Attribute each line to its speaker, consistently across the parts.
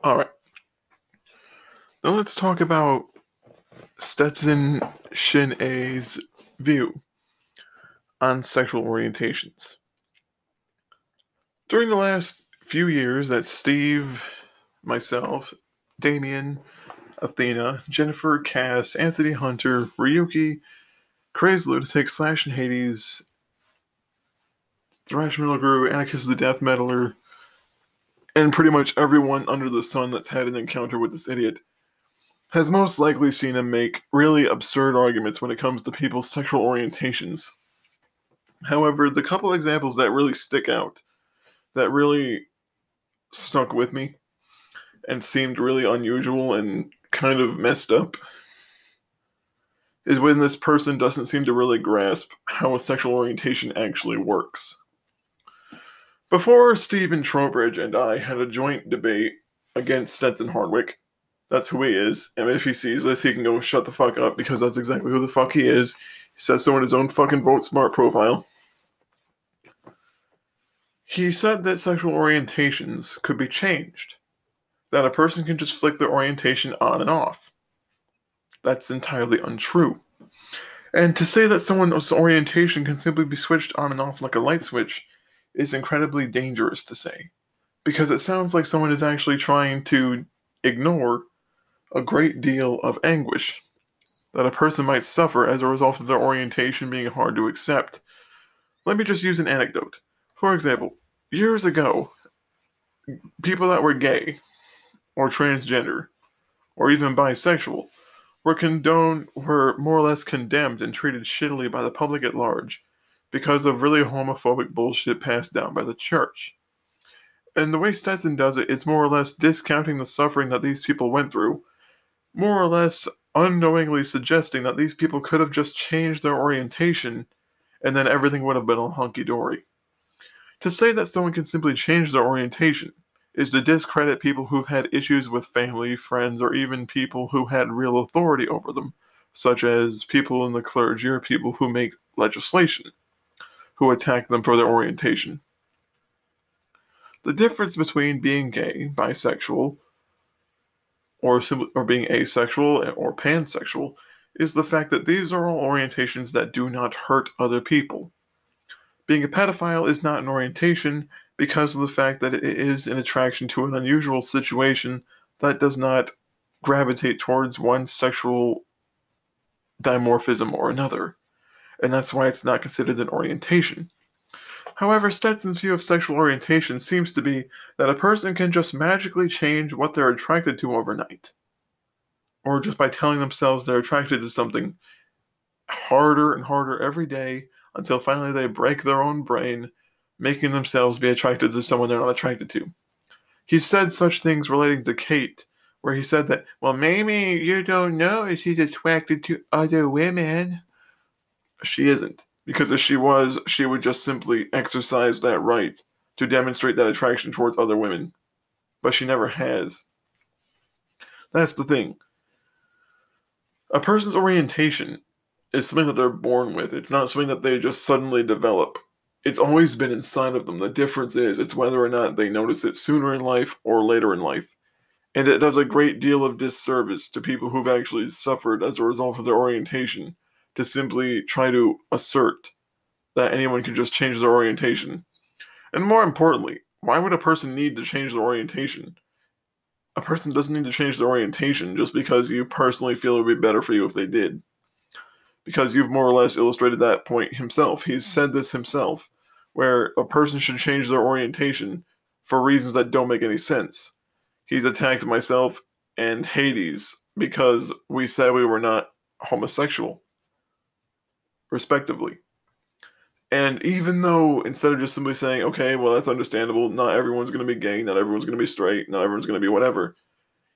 Speaker 1: All right. Now let's talk about Stetson Shin A's view on sexual orientations. During the last few years that Steve, myself, Damien, Athena, Jennifer, Cass, Anthony Hunter, Ryuki, Crazy Lunatic, Slash and Hades, Thrash Metal Guru, Anarchist the Death Metaler, and pretty much everyone under the sun that's had an encounter with this idiot has most likely seen him make really absurd arguments when it comes to people's sexual orientations. However, the couple examples that really stick out, that really stuck with me, and seemed really unusual and kind of messed up, is when this person doesn't seem to really grasp how a sexual orientation actually works. Before Stephen Trowbridge and I had a joint debate against Stetson Hardwick, that's who he is, and if he sees this, he can go shut the fuck up because that's exactly who the fuck he is. He says so in his own fucking Vote Smart profile. He said that sexual orientations could be changed, that a person can just flick their orientation on and off. That's entirely untrue. And to say that someone's orientation can simply be switched on and off like a light switch is incredibly dangerous to say, because it sounds like someone is actually trying to ignore a great deal of anguish that a person might suffer as a result of their orientation being hard to accept. Let me just use an anecdote. For example, years ago, people that were gay, or transgender, or even bisexual, were condoned, were more or less condemned and treated shittily by the public at large because of really homophobic bullshit passed down by the church. And the way Stetson does it is more or less discounting the suffering that these people went through, more or less unknowingly suggesting that these people could have just changed their orientation and then everything would have been all hunky dory. To say that someone can simply change their orientation is to discredit people who've had issues with family, friends, or even people who had real authority over them, such as people in the clergy or people who make legislation who attack them for their orientation. The difference between being gay, bisexual, or, or being asexual or pansexual is the fact that these are all orientations that do not hurt other people. Being a pedophile is not an orientation because of the fact that it is an attraction to an unusual situation that does not gravitate towards one sexual dimorphism or another and that's why it's not considered an orientation. However, Stetson's view of sexual orientation seems to be that a person can just magically change what they're attracted to overnight, or just by telling themselves they're attracted to something harder and harder every day until finally they break their own brain, making themselves be attracted to someone they're not attracted to. He said such things relating to Kate, where he said that, well, maybe you don't know if she's attracted to other women. She isn't. Because if she was, she would just simply exercise that right to demonstrate that attraction towards other women. But she never has. That's the thing. A person's orientation is something that they're born with. It's not something that they just suddenly develop. It's always been inside of them. The difference is it's whether or not they notice it sooner in life or later in life. And it does a great deal of disservice to people who've actually suffered as a result of their orientation to simply try to assert that anyone can just change their orientation. And more importantly, why would a person need to change their orientation? A person doesn't need to change their orientation just because you personally feel it would be better for you if they did. Because you've more or less illustrated that point himself. He's said this himself, where a person should change their orientation for reasons that don't make any sense. He's attacked myself and Hades because we said we were not homosexual respectively. And even though instead of just simply saying, okay, well, that's understandable, not everyone's going to be gay, not everyone's going to be straight, not everyone's going to be whatever,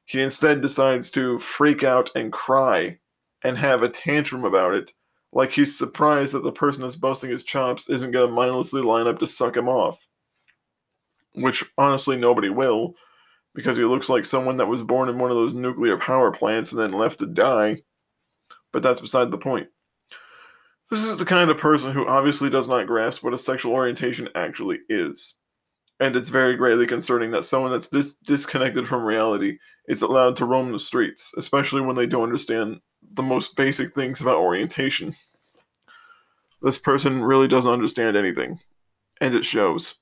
Speaker 1: he instead decides to freak out and cry and have a tantrum about it, like he's surprised that the person that's busting his chops isn't going to mindlessly line up to suck him off. Which honestly, nobody will, because he looks like someone that was born in one of those nuclear power plants and then left to die. But that's beside the point. This is the kind of person who obviously does not grasp what a sexual orientation actually is. And it's very greatly concerning that someone that's dis- disconnected from reality is allowed to roam the streets, especially when they don't understand the most basic things about orientation. This person really doesn't understand anything, and it shows.